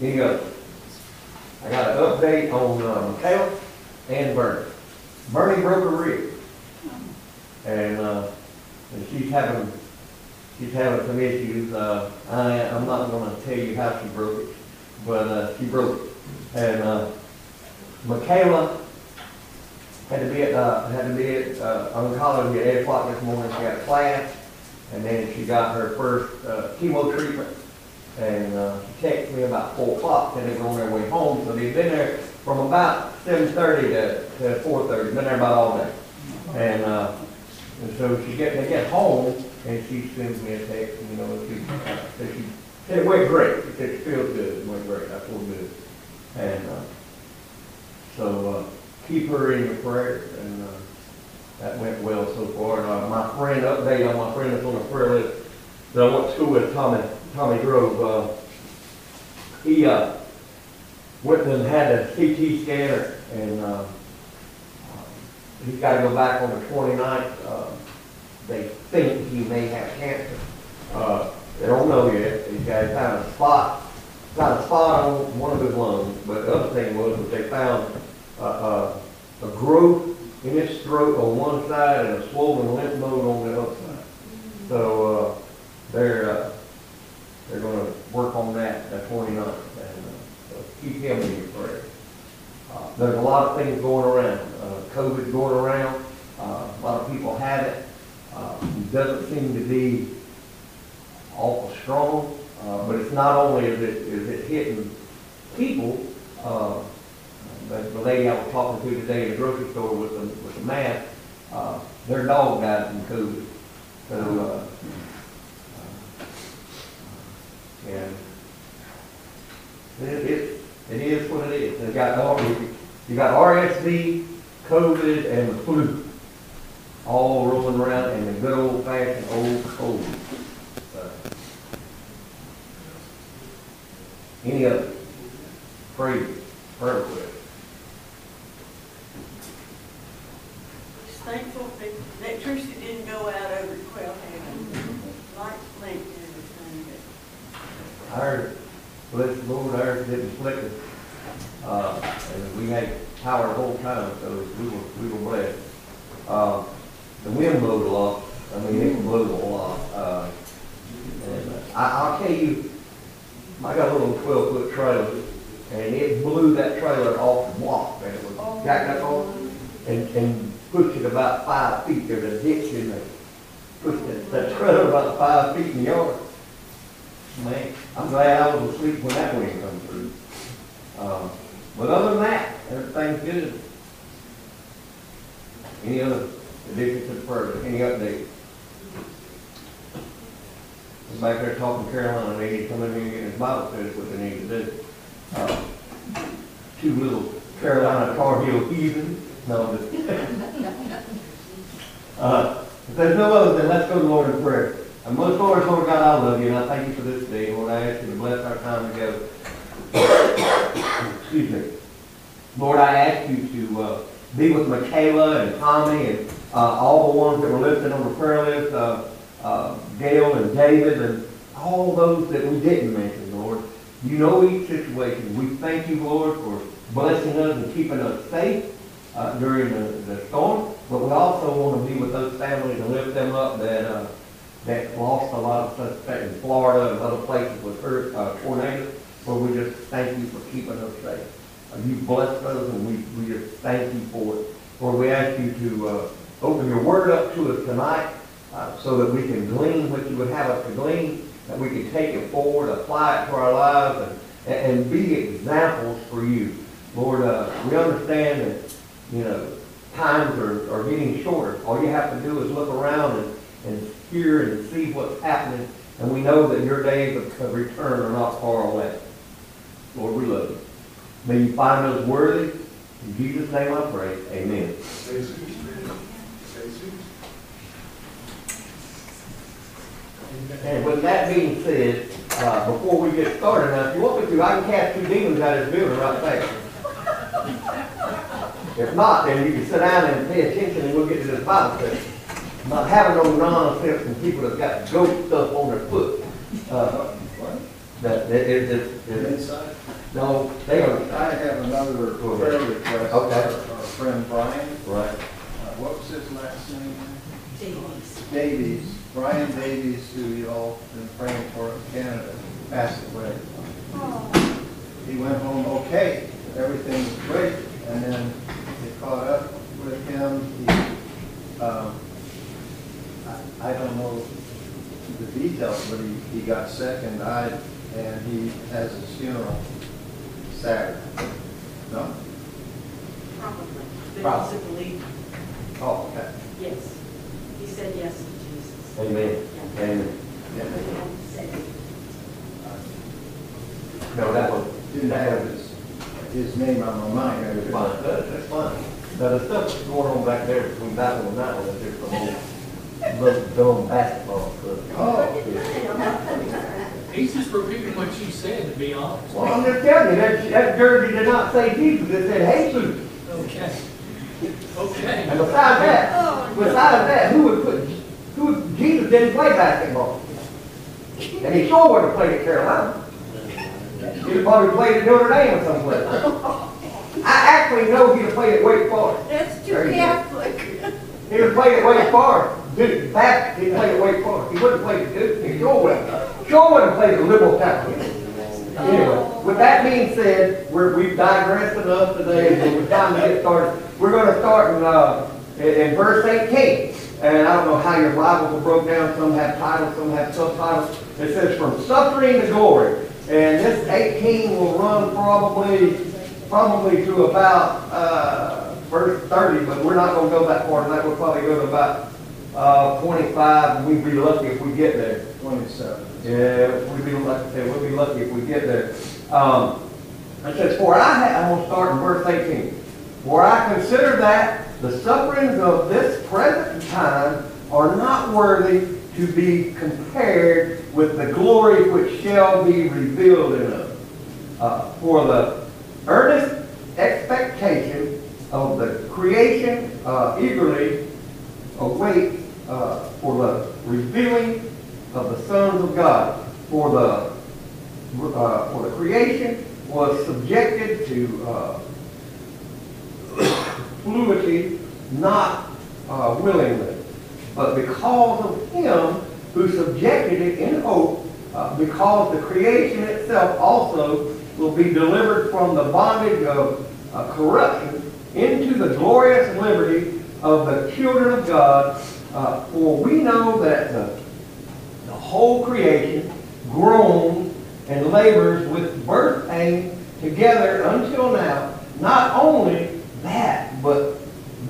Any other? I got an update on, uh, Michaela and Bernie. Bernie broke her rib. And, uh, and she's having, she's having some issues, uh, I, I'm not gonna tell you how she broke it, but, uh, she broke it. And, uh, Michaela had to be at, uh, had to be at, uh, oncology at eight o'clock this morning, she got a class, and then she got her first, uh, chemo treatment. And, uh, texted me about four o'clock, and they were on their way home, so they've been there from about seven thirty to, to four thirty, been there about all day. And, uh, and so she get, they get home, and she sends me a text, you know, she, uh, said she, said it went great, she said it feels good, it went great, I feel good. And, uh, so, uh, keep her in your prayers, and, uh, that went well so far. And, uh, my friend, update on my friend that's on the prayer list, that I went to school with, Tommy, Tommy Grove, uh, he, uh, went and had a CT scanner, and, uh, he's gotta go back on the 29th. Uh, they think he may have cancer. Uh, they don't know yet, he's got kind of spot, got a spot on one of his lungs, but the other thing was that they found, uh, uh, a growth in his throat on one side and a swollen lymph node on the other side. So, uh, they're, uh, they're gonna work on that, that 29th, and, uh, so keep him in your prayers. Uh, There's a lot of things going around, uh, COVID going around, uh, a lot of people have it. Uh, It doesn't seem to be awful strong, uh, but it's not only is it, is it hitting people, uh, the lady I was talking to today in the grocery store with the, with the mask, uh, their dog died from COVID. So, uh, and it, it, it is what it is. They got, all- you got RSV, COVID, and the flu all rolling around and the good old fashioned old cold. Uh, Any other? Praise, prayer request. Thankful that electricity didn't go out over at Quail Haven. Lights blinked and everything, Ours, bless the Lord, ours didn't flicker. Uh, and we had power the whole time, so we were, we were blessed. Uh, the wind blew a lot, I mean, it blew a lot, uh, and I, I'll tell you, I got a little twelve foot trailer, and it blew that trailer off the block, and it was jacked up on, and, and pushed it about five feet, there's a ditch in there. Pushed that, that trailer about five feet in the yard. Man, I'm glad I was asleep when that wind come through. Uh, But other than that, everything's good. Any other additions to the prayer, any updates? Was back there talking Carolina, they need to come in here and get his Bible study, what they need to do. Uh, Two little Carolina Tar Heel heathen, no, I'm. Uh, If there's no other, then let's go to the Lord in prayer. And most Lord, Lord God, I love you, and I thank you for this day. Lord, I ask you to bless our time together. Excuse me. Lord, I ask you to uh, be with Michaela and Tommy and uh, all the ones that were listed on the prayer list, uh, uh, Gail and David and all those that we didn't mention, Lord. You know each situation. We thank you, Lord, for blessing us and keeping us safe uh, during the, the storm, but we also want to be with those families and lift them up that uh, that lost a lot of stuff in Florida and other places with earth, uh, tornadoes. Lord, we just thank you for keeping us safe. Uh, you blessed us and we, we just thank you for it. Lord, we ask you to uh, open your word up to us tonight uh, so that we can glean what you would have us to glean, that we can take it forward, apply it to our lives, and, and be examples for you. Lord, uh, we understand that, you know, times are, are getting shorter. All you have to do is look around and, and hear and see what's happening, and we know that your days of return are not far away. Lord, we love you. May you find us worthy. In Jesus' name I pray. Amen. And with that being said, uh, before we get started, now, if you want me to, I can cast two demons out of this building right there. If not, then you can sit down and pay attention and we'll get to this Bible study. I'm Not having no nonsense and people that's got goat stuff on their foot. Uh, That, it, it, it, it- Inside? no, they are, I have another prayer request. Okay. for Our friend Brian, right, uh, what was his last name? Davies. Davies, Brian Davies, who you all been praying for in Canada, passed away. Oh, He went home okay, everything was great, and then they caught up with him. He, um, I, I don't know the details, but he, he got sick and died, and he has his funeral Saturday. No? Probably, but Probably. he's a believer, Oh, okay. yes. He said yes to Jesus. amen, amen. But he hadn't. No, that was, Didn't have his, his name on my mind. That's fine, that's, uh, that's fine. Now, the stuff that's going on back there between that one and that one, is just some old, little dumb basketball stuff. Oh, oh He's just repeating what you said, to be honest. Well, I'm just telling you, that, that jersey did not say Jesus, it said Jesus. Okay. Okay. And besides that, besides that, who would put, who, would- Jesus didn't play basketball. And he sure would have played at Carolina. He'd probably played at Notre Dame or someplace. I actually know he'd have played at Wake Forest. That's There too. Catholic. He would have played at Wake Forest. Dude, back, he played at Wake Forest. He wouldn't play at Duke. He sure would have. Sure would have played at Liberal Catholic. Anyway, with that being said, we're, we've digressed enough today, it's time to get started. We're gonna start in, uh, in, in verse eighteen. And I don't know how your Bibles are broke down, some have titles, some have subtitles. It says from suffering to glory. And this eighteen will run probably, probably to about, uh, verse thirty, but we're not gonna go that far tonight. We'll probably go to about, uh, twenty-five, we'd be lucky if we get there. twenty-seven. Yeah, we'd be, said, we'll be lucky if we get there. Um, it says, for I have, I'm gonna start in verse eighteen. For I consider that the sufferings of this present time are not worthy to be compared with the glory which shall be revealed in us. Uh, for the earnest expectation of the creation uh, eagerly await uh, for the revealing of the sons of God. For the uh, for the creation was subjected to uh, fluidity, not uh, willingly, but because of Him who subjected it in hope, uh, because the creation itself also will be delivered from the bondage of uh, corruption into the glorious liberty of the children of God. Uh, for we know that the, the whole creation groans and labors with birth pain together until now. Not only that, but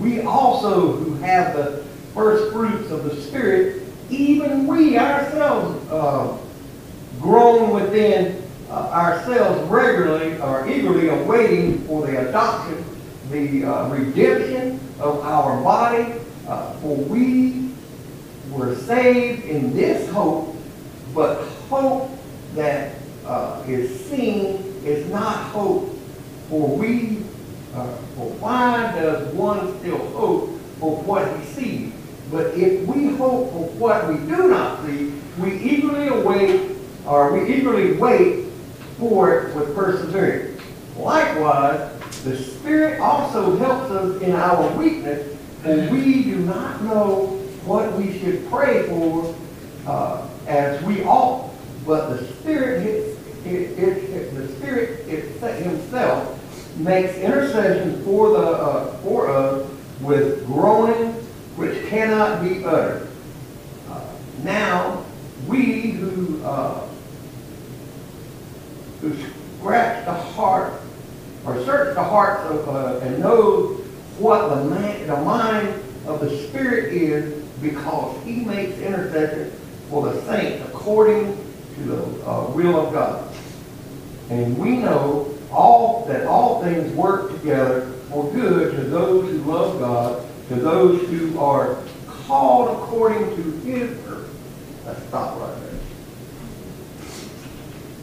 we also who have the first fruits of the Spirit, even we ourselves uh, groan within uh, ourselves regularly or eagerly awaiting for the adoption, the uh, redemption of our body. Uh, for we were saved in this hope, but hope that uh, is seen is not hope. For we, uh, for why does one still hope for what he sees? But if we hope for what we do not see, we eagerly await, or we eagerly wait for it with perseverance. Likewise, the Spirit also helps us in our weakness, we do not know what we should pray for uh, as we ought, but the Spirit, it, it, it, the Spirit Himself makes intercession for the uh, for us with groaning which cannot be uttered. Uh, now we who uh, who scratch the heart or search the hearts of, uh, and know what the, man, the mind of the Spirit is because he makes intercession for the saints according to the uh, will of God. And we know all that all things work together for good to those who love God, to those who are called according to his purpose. Let's stop right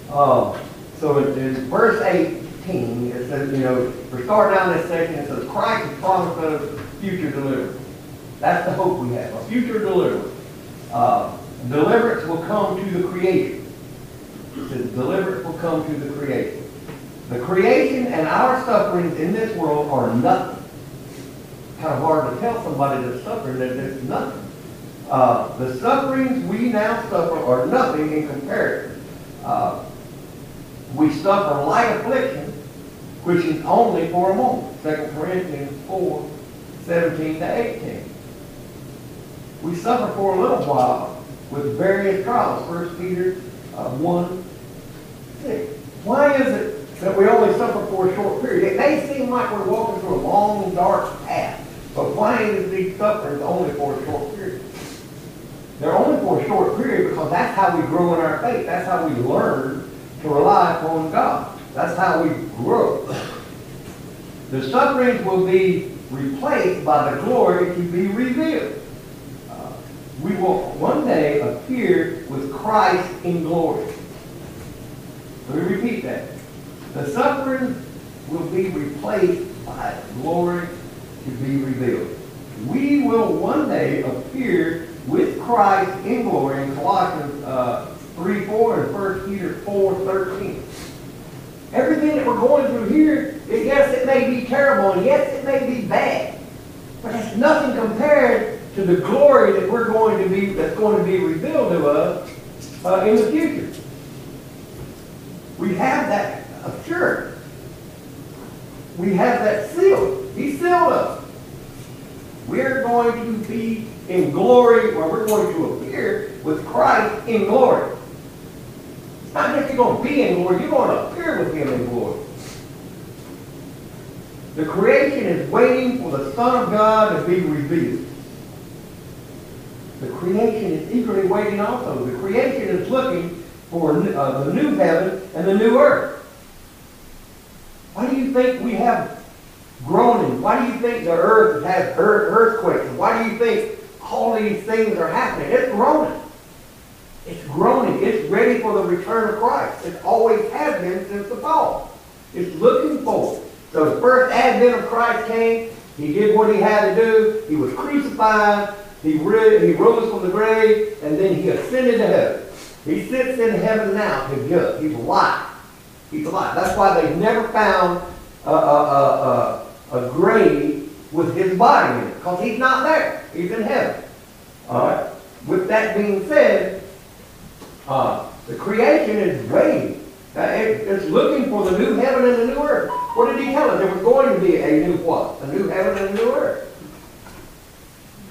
there. Um, so in, in verse 18, it says, you know, we're starting down this section, it says, Christ has promised us future deliverance. That's the hope we have, a future deliverance. Uh, deliverance will come to the creation. It says deliverance will come to the creation. The creation and our sufferings in this world are nothing. Kind of hard to tell somebody that's suffering that it's nothing. Uh, the sufferings we now suffer are nothing in comparison. Uh, we suffer light affliction, which is only for a moment. Second Corinthians 4, 17 to 18. We suffer for a little while with various trials. First Peter uh, 1, 6. Why is it that we only suffer for a short period? It may seem like we're walking through a long, dark path, but why is these sufferings only for a short period? They're only for a short period because that's how we grow in our faith. That's how we learn to rely upon God. That's how we grow. The sufferings will be replaced by the glory to be revealed. Uh, we will one day appear with Christ in glory. Let me repeat that. The suffering will be replaced by glory to be revealed. We will one day appear with Christ in glory in Colossians uh, 3 4 and 1 Peter 4 13. Everything that we're going through here, yes, it may be terrible, and yes, it may be bad, but it's nothing compared to the glory that we're going to be, that's going to be revealed to us uh, in the future. We have that assurance. We have that seal. He sealed us. We're going to be in glory, or we're going to appear with Christ in glory. Not just you're going to be in glory, you're going to appear with Him in glory. The creation is waiting for the Son of God to be revealed. The creation is eagerly waiting also. The creation is looking for uh, the new heaven and the new earth. Why do you think we have groaning? Why do you think the earth has earthquakes? Why do you think all these things are happening? It's groaning. It's groaning. It's ready for the return of Christ. It always has been since the fall. It's looking forward. So the first advent of Christ came. He did what he had to do. He was crucified. He, he rose from the grave, and then he ascended to heaven. He sits in heaven now. He's alive. He's alive. That's why they've never found a, a, a, a, a grave with his body in it, because he's not there. He's in heaven. All right. With that being said, uh, the creation is waiting. Uh, it- it's looking for the new heaven and the new earth. What did he tell us? There was going to be a new what? A new heaven and a new earth.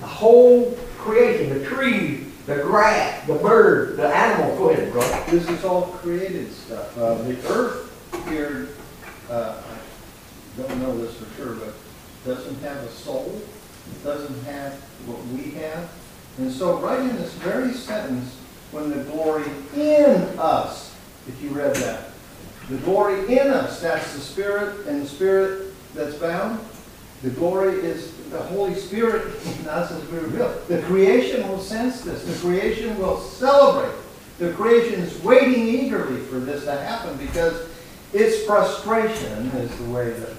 The whole creation, the trees, the grass, the birds, the animals. Go ahead, brother. This is all created stuff. Uh, the earth here, uh, I don't know this for sure, but doesn't have a soul. It doesn't have what we have. And so right in this very sentence, when the glory in us, if you read that, the glory in us, that's the spirit and the spirit that's bound. The glory is the Holy Spirit in us as we reveal. The creation will sense this. The creation will celebrate. The creation is waiting eagerly for this to happen because its frustration is the way that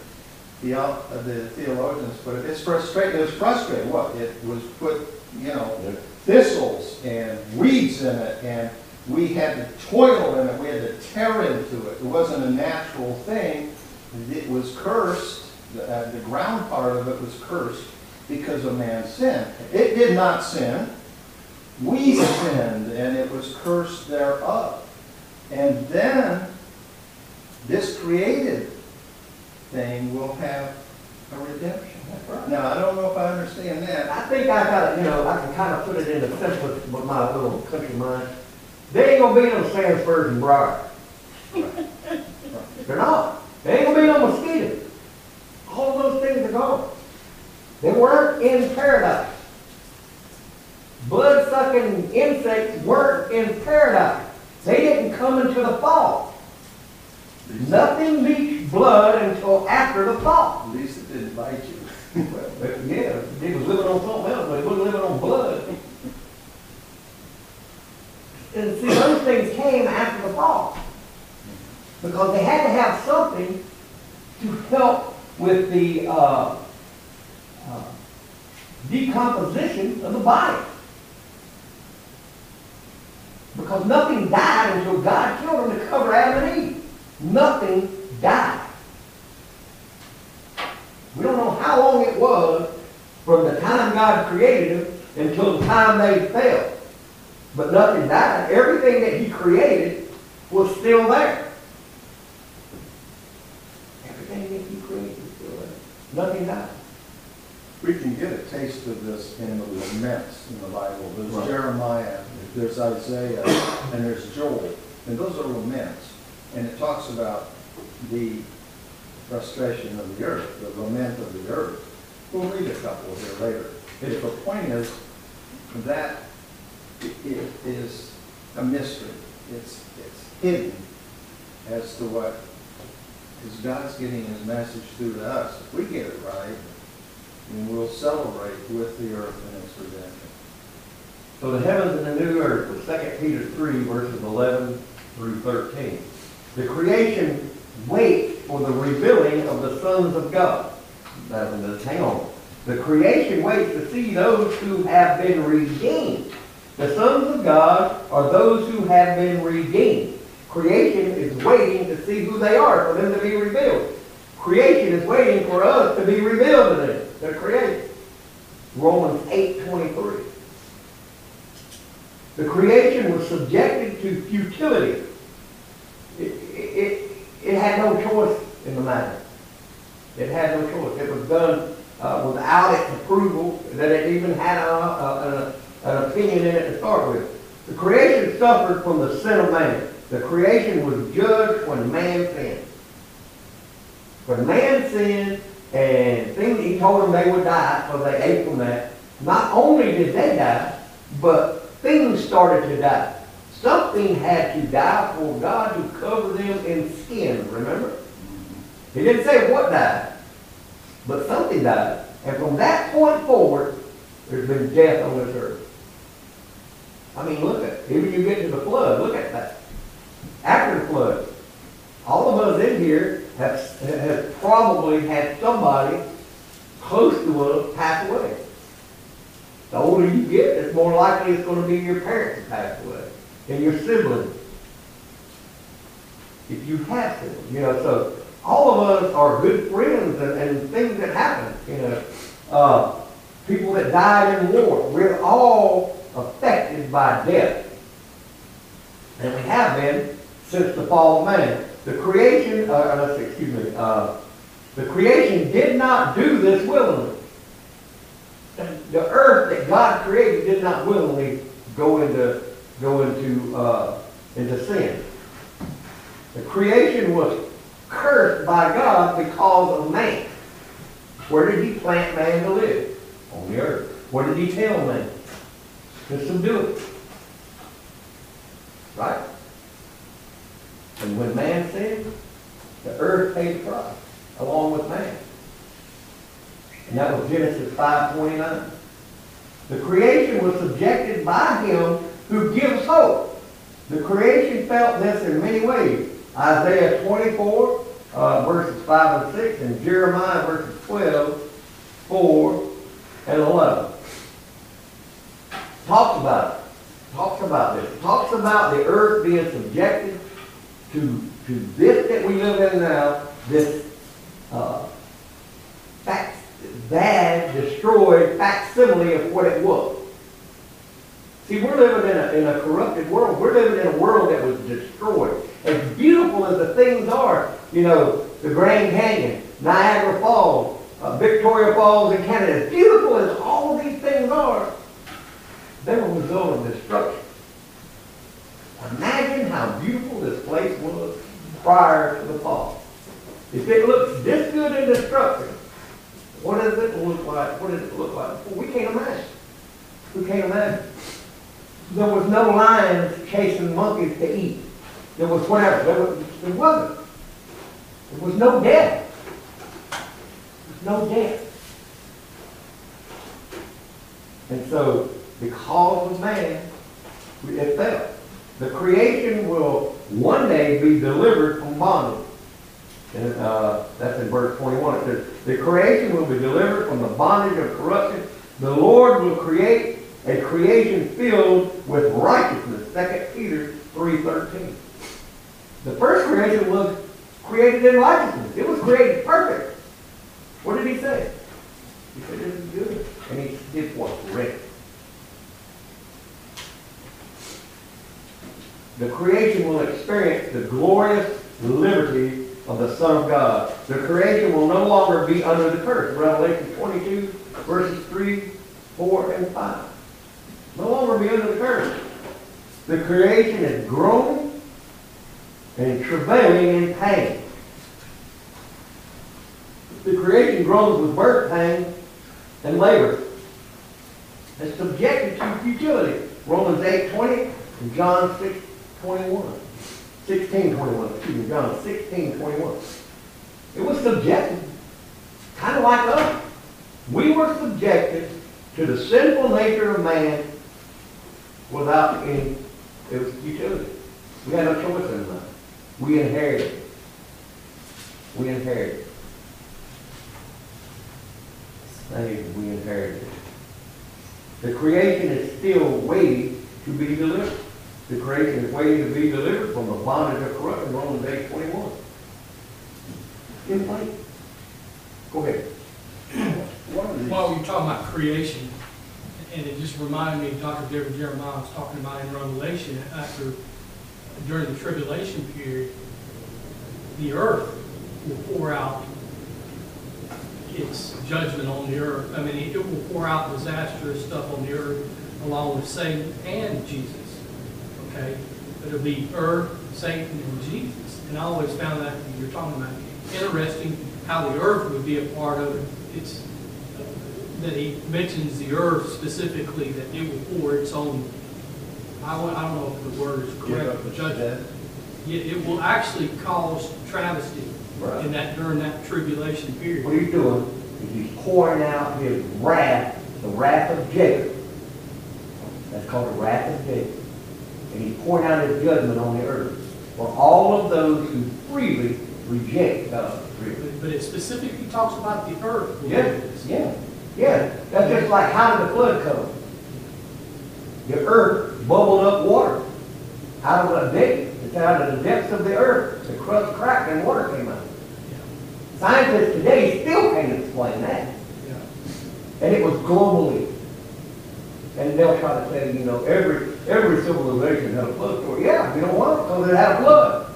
the, uh, the theologians put it. It's frustrated. It was frustrated. What? It was put, you know, thistles and weeds in it, and we had to toil in it. We had to tear into it. It wasn't a natural thing. It was cursed. The, uh, the ground part of it was cursed because of man's sin. It did not sin. We sinned, and it was cursed thereof. And then this created thing will have a redemption. That's right. Now, I don't know if I understand that. I think I got it, you know, I can kind of put it in the simplest with my little country mind. There ain't gonna be no Sandsburg and Briar. They're not. There ain't gonna be no mosquitoes. All those things are gone. They weren't in paradise. Blood-sucking insects weren't in paradise. They didn't come into the fall. Nothing leaks blood until after the fall. At least it didn't bite you. Well, Yeah, they was living on something else, but they wasn't living on blood. And see, those things came after the fall. Because they had to have something to help with the uh, uh, decomposition of the body. Because nothing died until God killed them to cover Adam and Eve. Nothing died. We don't know how long it was from the time God created them until the time they fell. But nothing died. Everything that He created was still there. Everything that He created was still there. Nothing died. We can get a taste of this in the laments in the Bible. There's Right. Jeremiah, there's Isaiah, and there's Joel. And those are laments. And it talks about the frustration of the earth, the lament of the earth. We'll read a couple here later. But the point is that it is a mystery. It's, it's hidden as to what, because God's getting his message through to us. If we get it right, and we'll celebrate with the earth and its redemption. So the heavens and the new earth was 2 Peter 3 verses 11 through 13. The creation waits for the revealing of the sons of God. That's was hang on. The creation waits to see those who have been redeemed. The sons of God are those who have been redeemed. Creation is waiting to see who they are, for them to be revealed. Creation is waiting for us to be revealed to them. They're created. Romans 8 23. The creation was subjected to futility. It, it, it had no choice in the matter. It had no choice. It was done uh, without its approval, that it even had a, a, an, an opinion in it to start with. The creation suffered from the sin of man. The creation was judged when man sinned. When man sinned, and things, he told them they would die because they ate from that. Not only did they die, but things started to die. Something had to die for God to cover them in skin, remember? He didn't say what died, but something died. And from that point forward, there's been death on this earth. I mean, look at, even you get to the flood, look at that. After the flood, all of us in here have, have probably had somebody close to us pass away. The older you get, it's more likely it's going to be your parents that pass away and your siblings. If you have siblings, you know, so all of us are good friends and, and things that happen, you know. Uh, people that died in war, we're all affected by death. And we have been since the fall of man. The creation, uh, uh, excuse me, uh, the creation did not do this willingly. The earth that God created did not willingly go into go into uh, into sin. The creation was cursed by God because of man. Where did He plant man to live? On the earth. What did He tell man? To subdue it. Right? And when man sinned, the earth paid the price, along with man. And that was Genesis 5.29. The creation was subjected by him who gives hope. The creation felt this in many ways. Isaiah 24, uh, verses 5 and 6, and Jeremiah verses 12, 4, and 11. Talks about it. Talks about this. Talks about the earth being subjected to, to this that we live in now, this uh, fact, bad, destroyed facsimile of what it was. See, we're living in a, in a corrupted world. We're living in a world that was destroyed. As beautiful as the things are, you know, the Grand Canyon, Niagara Falls, uh, Victoria Falls in Canada, as beautiful as all these things are, they were a result of destruction. Imagine how beautiful this place was prior to the fall. If it looks this good in destruction, what does it look like? What does it look like? We can't imagine. We can't imagine. There was no lions chasing monkeys to eat. There was whatever. There, was, there wasn't. There was no death. There was no death. And so, because of man, it fell. The creation will one day be delivered from bondage. And uh, that's in verse 21. It says, The creation will be delivered from the bondage of corruption. The Lord will create a creation filled with righteousness. 2 Peter three thirteen. The first creation was created in righteousness. It was created perfect. What did he say? He said, this is good. And he did what? Ready. The creation will experience the glorious liberty of the Son of God. The creation will no longer be under the curse. Revelation 22, verses 3, 4, and 5. No longer be under the curse. The creation is groaning and travailing in pain. The creation groans with birth pain and labor. It's subjected to futility. Romans 8, 20 and John 6, 21. 16, 21, excuse me, John 16, 21. It was subjected, kind of like us. We were subjected to the sinful nature of man without any, it was futility. We had no choice in that. We inherited. We inherited. Say, we inherited. The creation is still waiting to be delivered. The creation is waiting to be delivered from the bondage of corruption, Romans eight twenty-one. In wait. Go ahead. One of While you're talking about creation, and it just reminded me, Dr. Deborah Jeremiah was talking about in Revelation, after, during the tribulation period, the earth will pour out its judgment on the earth. I mean, it will pour out disastrous stuff on the earth along with Satan and Jesus. Okay? It'll be earth, Satan, and Jesus. And I always found that, you're talking about, interesting how the earth would be a part of it. It's, that he mentions the earth specifically, that it will pour its own, I don't, I don't know if the word is correct, but the judgment. It, it will actually cause travesty Right. in that, during that tribulation period. What he's doing is he's pouring out his wrath, the wrath of Jacob. That's called the wrath of Jacob. And he's pouring out his judgment on the earth for all of those who freely reject God. But but it specifically talks about the earth. Yeah, yeah, yeah. That's just like how did the flood come? The earth bubbled up water out of the depth. It's out of the depths of the earth. The crust cracked and water came out. Yeah, Scientists today still can't explain that. yeah. And it was globally. And they'll try to say, you know, every, every civilization had a flood story. Yeah, you know what? Because it had a flood.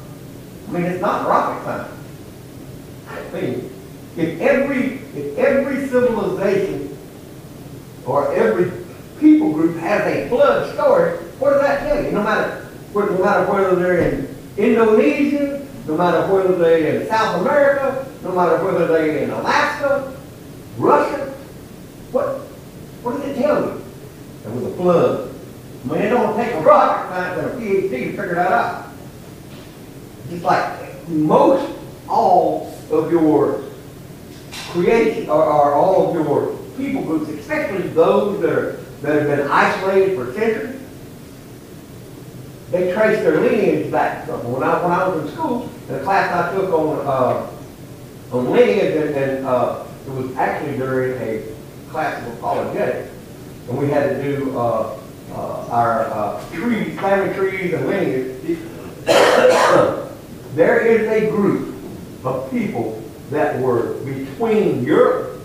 I mean, it's not rocket science. I mean, if every, if every civilization or every people group has a flood story, what does that tell you? No matter, no matter whether they're in Indonesia, no matter whether they're in South America, no matter whether they're in Alaska, Russia, what, what does it tell you? There was a flood. I mean, it don't take a rocket science and a PhD to figure that out. Just like most all of your creation, all of your people groups, especially those that are, that have been isolated for centuries, they trace their lineage back. When I, when I was in school, the class I took on, uh, on lineage, and, and, uh, it was actually during a class of apologetics, and we had to do, uh, uh, our, uh, trees, family trees and lineage. There is a group of people that were between Europe,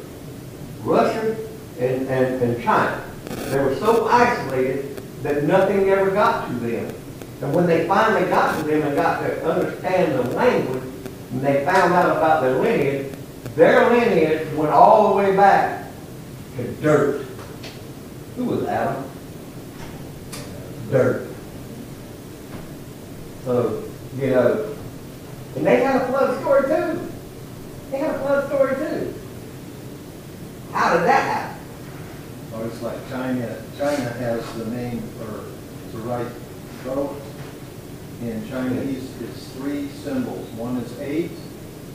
Russia, and, and, and China. They were so isolated that nothing ever got to them. And when they finally got to them and got to understand the language, and they found out about their lineage, their lineage went all the way back to dirt. Who was Adam? Dirt. So, you know, and they had a flood story too. They had a flood story too. How did that happen? Oh, it's like China, China has the name for, to write vote. In Chinese, it's three symbols. One is eight,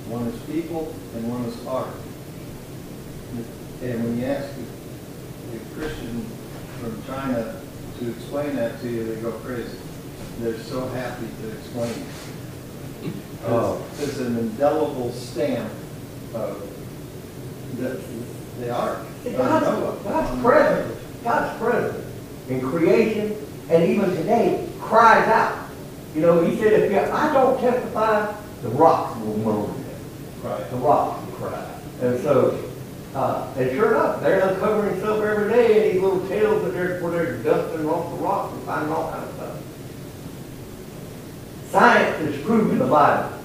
one is people, and one is art. And when you ask a Christian from China to explain that to you, they go crazy. They're so happy to explain it. Oh. It's it's an indelible stamp of the, the art. of God's, Noah. God's presence, God's presence in creation and even today cries out You know, he said, if you, I don't testify, the rocks will moan. Right. The rocks will cry. And so, uh, and sure enough, they're uncovering stuff every day in these little tails that they're, where they're dusting off the rocks and finding all kinds of stuff. Science is proving the Bible.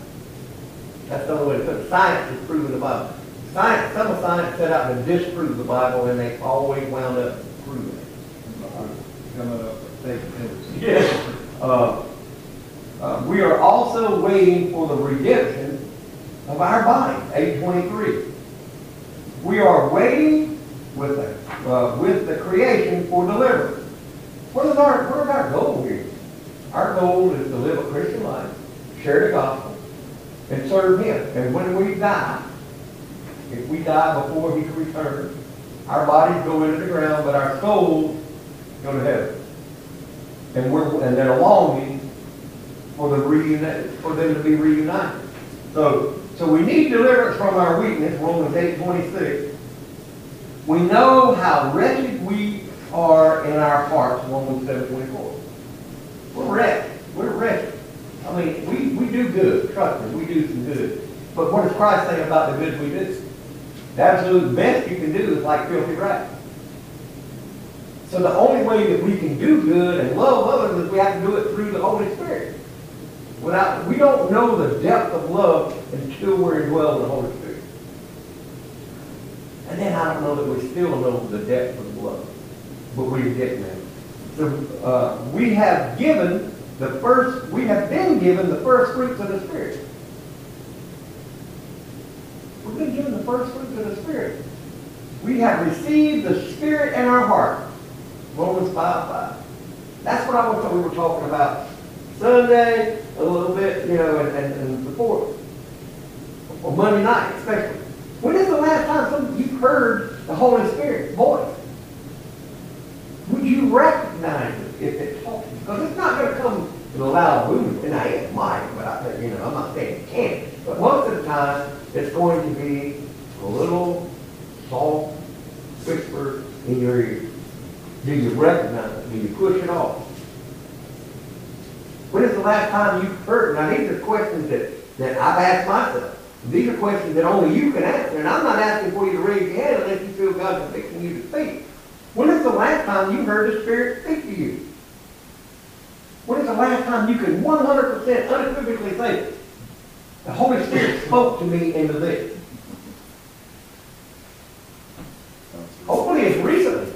That's the only way to put it. Science is proving the Bible. Science, some of science set out to disprove the Bible, and they always wound up proving it. Coming up with fake news. Yes. Uh, uh, We are also waiting for the redemption of our body, eight twenty-three. We are waiting with the, uh, with the creation for deliverance. What is our, what is our goal here? Our goal is to live a Christian life, share the gospel, and serve Him. And when we die, if we die before He returns, our bodies go into the ground, but our souls go to heaven. And we're, and they're longing for the reunite, for them to be reunited. So, so we need deliverance from our weakness, Romans eight twenty-six. We know how wretched we are in our hearts, Romans seven twenty-four. We're wretched, we're wretched. I mean, we, we do good, trust me, we do some good. But what does Christ say about the good we do? The absolute best you can do is like filthy rags. So the only way that we can do good and love others is we have to do it through the Holy Spirit. Without, we don't know the depth of love until we're indwelled in the Holy Spirit. And then I don't know that we still know the depth of love, but we're getting there. So uh, we have given the first, we have been given the first fruits of the Spirit. We've been given the first fruits of the Spirit. We have received the Spirit in our heart. Romans 5 5. That's what I was, we were talking about Sunday, a little bit, you know, and, and, and before. Or Monday night, especially. When is the last time some, you've heard the Holy Spirit voice? Would you recognize it if it talks? Because it's not going to come in a loud boom, and I it might, but I, you know, I'm not saying it can't. But most of the time, it's going to be a little soft whisper in your ear. Do you recognize it? Do you push it off? When is the last time you've heard? Now, these are questions that, that I've asked myself. These are questions that only you can answer, and I'm not asking for you to raise your hand unless you feel God's convicting you to speak. When is the last time you heard the Spirit speak to you? When is the last time you can 100% unequivocally say, the Holy Spirit spoke to me into this? Hopefully it's recently.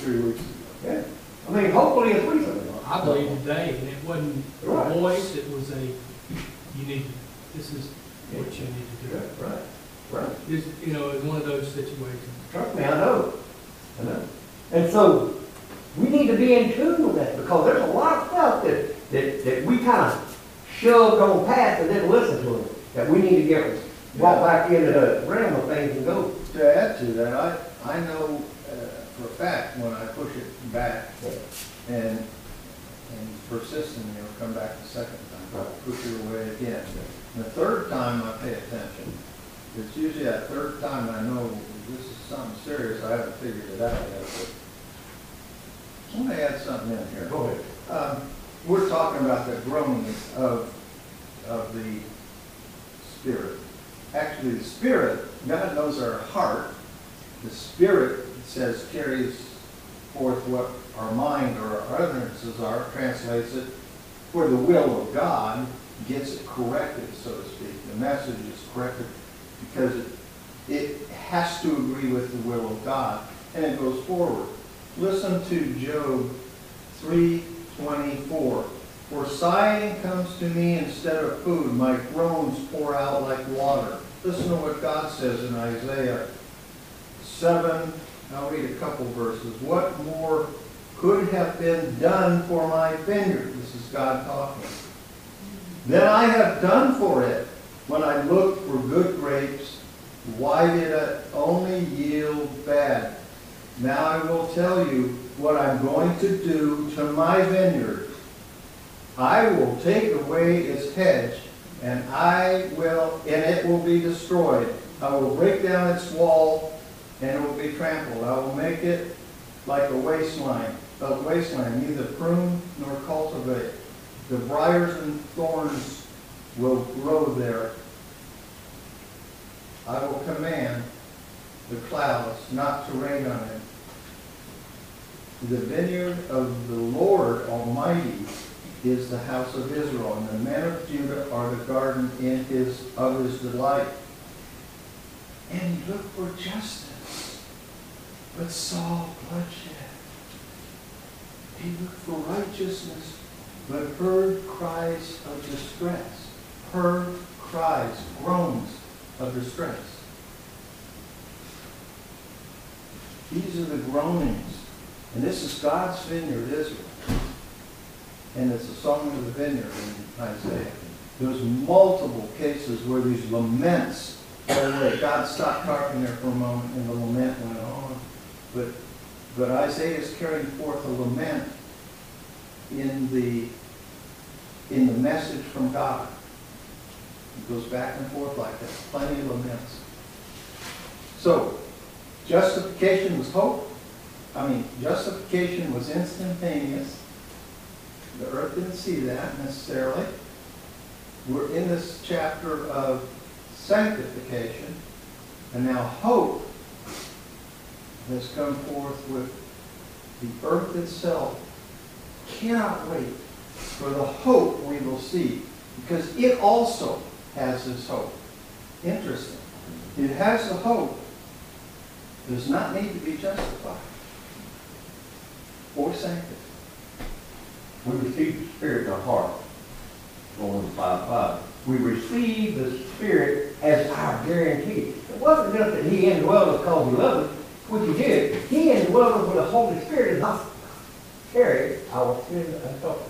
Three weeks ago. Yeah. I mean, hopefully it's recently. I believe today, and it wasn't a Right. voice, it was a, you need, to- this is what you need to do. Right, right. It's, you know, it's one of those situations. Trust me, I know. I know. And so, we need to be in tune with that, because there's a lot of stuff that, that, that we kind of shoved on past and didn't listen to it, that we need to get, walk back into the realm of things and go. To add to that, I, I know uh, for a fact, when I push it back and, and persist and it'll come back the second time, Right. push it away again. The third time I pay attention. It's usually that third time I know this is something serious, I haven't figured it out yet, let me add something in here. Go ahead. Um, We're talking about the groaning of, of the Spirit. Actually, the Spirit, God knows our heart. The Spirit, it says, carries forth what our mind or our utterances are, translates it, for the will of God gets it corrected, so to speak. The message is corrected because it, it has to agree with the will of God, and it goes forward. Listen to Job three twenty-four. For sighing comes to me instead of food, my groans pour out like water. Listen to what God says in Isaiah seven, I'll read a couple verses. What more could have been done for my vineyard? This is God talking. Than I have done for it when I looked for good grapes. Why did it only yield bad? Now I will tell you what I'm going to do to my vineyard. I will take away its hedge, and I will, and it will be destroyed. I will break down its wall, and it will be trampled. I will make it like a wasteland, a wasteland, neither prune nor cultivate. the briars and thorns will grow there. I will command the clouds not to rain on it. The vineyard of the Lord Almighty is the house of Israel, and the men of Judah are the garden in his, of his delight. And he looked for justice, but saw bloodshed. He looked for righteousness, but heard cries of distress, heard cries, groans of distress. These are the groanings. And this is God's vineyard, Israel. And it's a song of the vineyard in Isaiah. There's multiple cases where these laments, God stopped talking there for a moment and the lament went on. But, but Isaiah is carrying forth a lament in the, in the message from God. It goes back and forth like that, plenty of laments. So, justification was hope. I mean, justification was instantaneous. The earth didn't see that necessarily. We're in this chapter of sanctification, and now hope has come forth with the earth itself. Cannot wait for the hope we will see, because it also has this hope. Interesting. It has the hope, does not need to be justified or sanctified. We receive the Spirit in our heart. Romans five five. We receive the Spirit as our guarantee. It wasn't just that He indwelled us because we love Him, which He did. He indwelled us with the Holy Spirit and not carry our sins and suffering.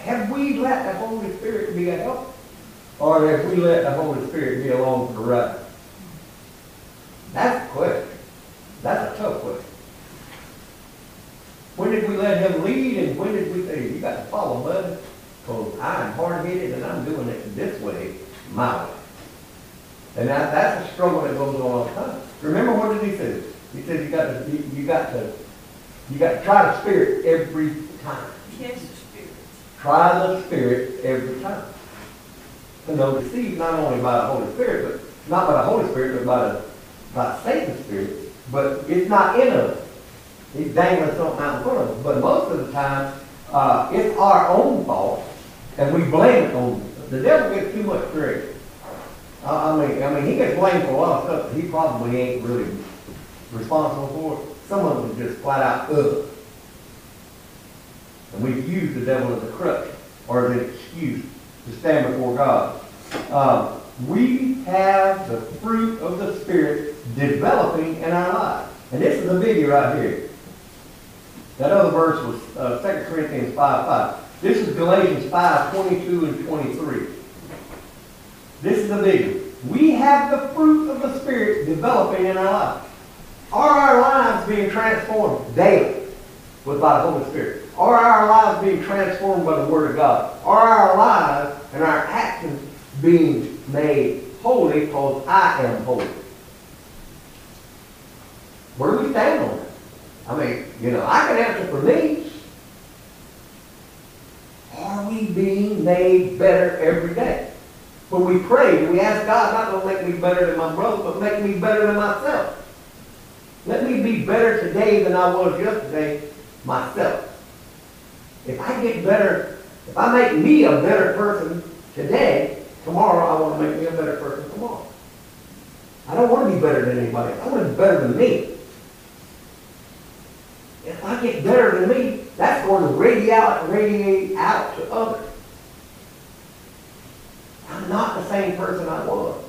Have we let the Holy Spirit be a help? Or have we let the Holy Spirit be along for the ride? That's the question. That's a tough question. When did we let him lead and when did we say, you got to follow, bud? Because I'm hard-headed and I'm doing it this way, my way. And that, that's a struggle that goes on all the time. Remember what did he say? He said you got to, you, you got to, you got to try the spirit every time. Yes, the Spirit. Try the spirit every time. And they're deceived not only by the Holy Spirit, but not by the Holy Spirit, but by the, by Satan's spirit. But it's not in us. Something out in front of us. But most of the time, uh, it's our own fault, and we blame it on the devil. Gets too much credit. I mean, I mean, he gets blamed for a lot of stuff that he probably ain't really responsible for. Some of them just flat out ugh. And we've used the devil as a crutch or as an excuse to stand before God. Um, we have the fruit of the Spirit developing in our lives. And this is the video right here. That other verse was uh, 2 Corinthians 5 5. This is Galatians 5 22 and 23. This is the video. We have the fruit of the Spirit developing in our lives. Are our lives being transformed daily with by the Holy Spirit? Are our lives being transformed by the Word of God? Are our lives and our actions being made holy because I am holy? Where do we stand on that? I mean, you know, I can answer for me. Are we being made better every day? When we pray, do we ask God not to make me better than my brother, but make me better than myself? Let me be better today than I was yesterday myself. If I get better, if I make me a better person today, tomorrow I want to make me a better person tomorrow. I don't want to be better than anybody. I want to be better than me. If I get better than me, that's going to radiate out, radiate out to others. I'm not the same person I was.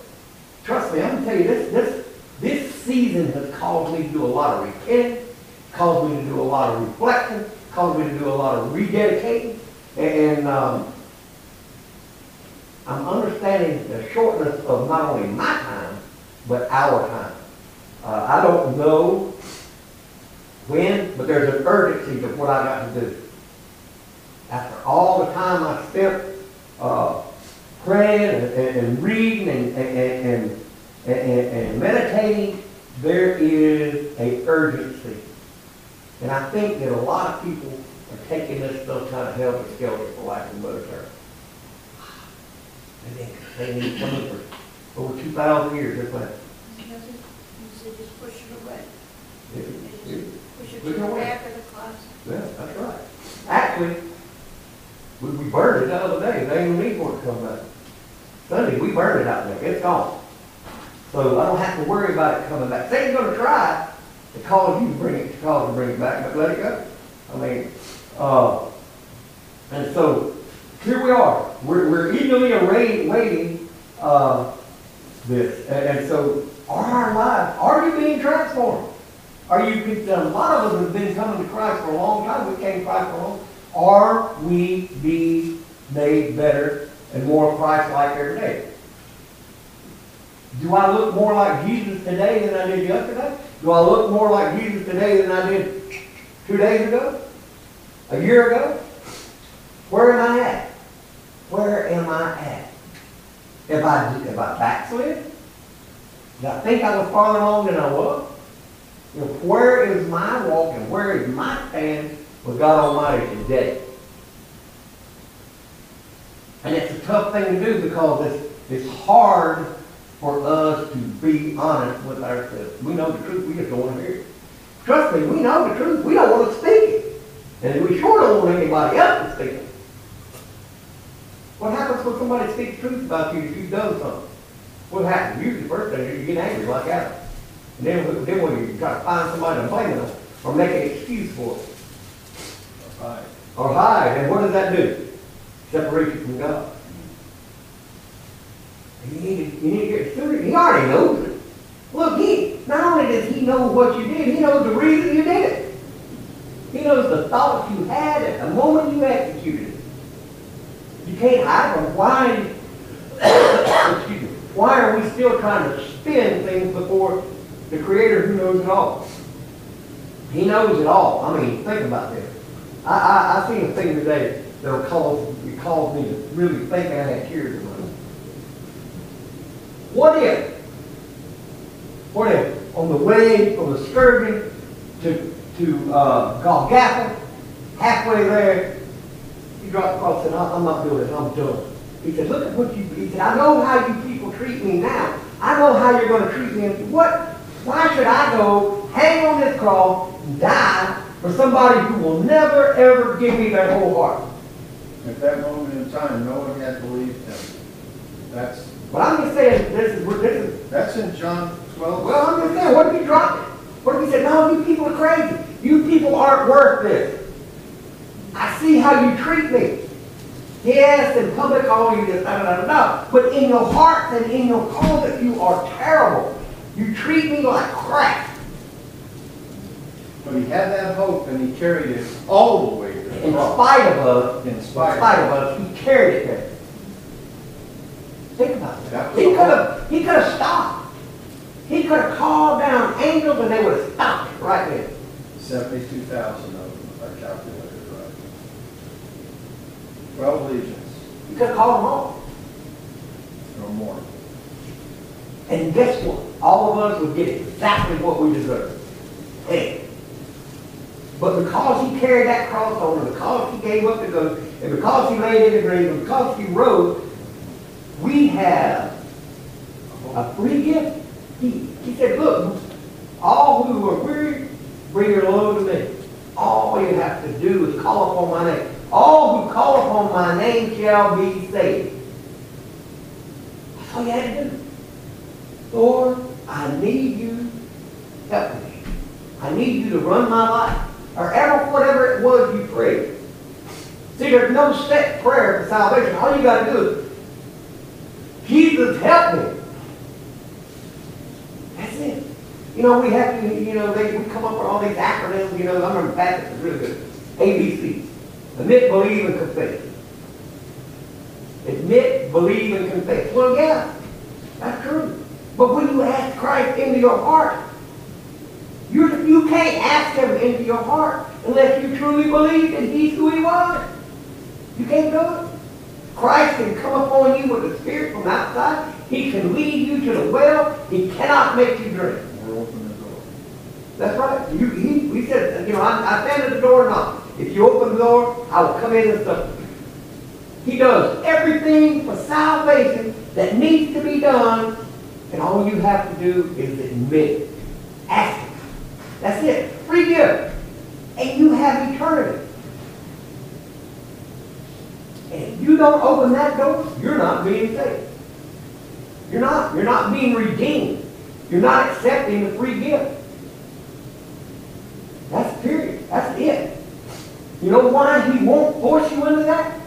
Trust me, I'm going to tell you, this, this, this season has caused me to do a lot of repenting, caused me to do a lot of reflecting, caused me to do a lot of rededicating, and um, I'm understanding the shortness of not only my time, but our time. Uh, I don't know when, but there's an urgency to what I got to do. After all the time I spent uh, praying and, and, and reading and, and, and, meditating, there is a urgency. And I think that a lot of people are taking this stuff kind of helter skelter, for lack of a better term. And they, they need coming for over two thousand years, they're playing. You said just push it away. Yeah, yeah. Push it Push to it the away. back of the closet. Yeah, that's right. Actually, we, we burned it the other day, they ain't no need for it to come back. Sunday, we burned it out there, it's gone. So I don't have to worry about it coming back. Satan's gonna try to cause you to bring it, to cause to bring it back, but let it go. I mean, uh, and so, here we are, we're, we're eagerly awaiting, waiting, uh, this, and, and so, are our lives, are you being transformed? Are you, a lot of us have been coming to Christ for a long time, we came to Christ for a long, are we being made better and more Christ-like every day? Do I look more like Jesus today than I did yesterday? Do I look more like Jesus today than I did two days ago? A year ago? Where am I at? Where am I at? If I, if I backslid? Did I think I was farther along than I was? Know, where is my walk and where is my stand with God Almighty today? And it's a tough thing to do because it's, it's hard for us to be honest with ourselves. We know the truth, we just don't want to hear it. Trust me, we know the truth, we don't want to speak it. And we sure don't want anybody else to speak it. What happens when somebody speaks truth about you if you've done something? What happens? Usually the first thing you get angry like Adam. And then, then when you try to find somebody to blame on, or make an excuse for it, or hide, and what does that do? Separate you from God. You need to, you need to get serious. He already knows it. Look, he, not only does he know what you did, he knows the reason you did it. He knows the thoughts you had at the moment you executed it. You can't hide from why, excuse me, why are we still trying to spin things before the Creator who knows it all? He knows it all. I mean, think about this. I, I, I seen a thing today that'll cause, it caused me to really think I had tears in my eyes. What if, what if, on the way from the scourging to, to, uh, Golgotha, halfway there, he dropped across and said, I'm not doing this, I'm done. He said, look at what you, he said, I know how you people treat me now. I know how you're gonna treat me. What, why should I go hang on this cross and die for somebody who will never, ever give me their whole heart? At that moment in time, no one had believed him. That's, But I'm just saying, this is, this is, that's in John twelve. well, I'm just saying, what if he dropped it? What if he said, no, you people are crazy. You people aren't worth this. I see how you treat me. Yes, in public, all you this, da, da, da, da, da. But in your hearts and in your closet, you are terrible. You treat me like crap. But he had that hope and he carried it all the way to the In cross. spite of us, In in spite spite of. us, he carried it there. Think about That that. He could have, he could have stopped. He could have called down angels and they would have stopped it right there. Seventy-two thousand of them, I calculated right. Twelve legions, He could have called them all. or more. And guess what? All of us would get exactly what we deserve. Hey. But because he carried that cross on because he gave up the ghost, and because he laid in the grave, and because he rose, we have a free gift. He, he said, look, all who are weary, bring your load to me. All you have to do is call upon my name. All who call upon my name shall be saved. That's all you had to do. Lord, I need you. Help me. I need you to run my life. Or ever, whatever it was you prayed. See, there's no set prayer for salvation. All you got to do is, Jesus, help me. That's it. You know, we have to, you know, they, we come up with all these acronyms, you know, I remember Baptist was really good. ABC. Admit, believe, and confess. Admit, believe, and confess. Well, yeah, that's true. But when you ask Christ into your heart, you you can't ask him into your heart unless you truly believe that he's who he was. You can't do it. Christ can come upon you with the Spirit from outside. He can lead you to the well. He cannot make you drink. That's right. You, he, we said, you know, I, I stand at the door and knock. If you open the door, I will come in and stuff. He does everything for salvation that needs to be done, and all you have to do is admit. Ask him. That's it. Free gift. And you have eternity. And if you don't open that door, you're not being saved. You're not. You're not being redeemed. You're not accepting the free gift. That's period. That's it. You know why he won't force you into that?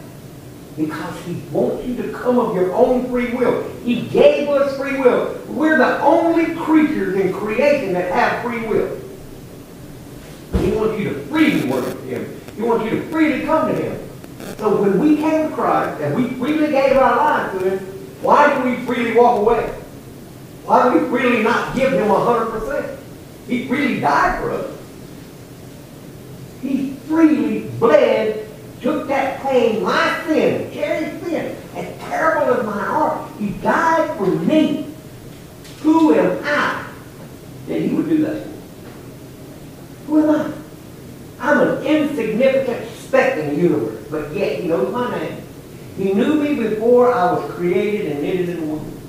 Because he wants you to come of your own free will. He gave us free will. We're the only creatures in creation that have free will. He wants you to freely worship him. He wants you to freely come to him. So when we came to Christ and we freely gave our lives to him, why do we freely walk away? Why do we freely not give him a hundred percent? He freely died for us. He freely bled, took that pain, my sin, Jerry's sin, as terrible as my heart. He died for me. Who am I that he would do that for? Who am I? I'm an insignificant speck in the universe, but yet he knows my name. He knew me before I was created and knitted in the womb.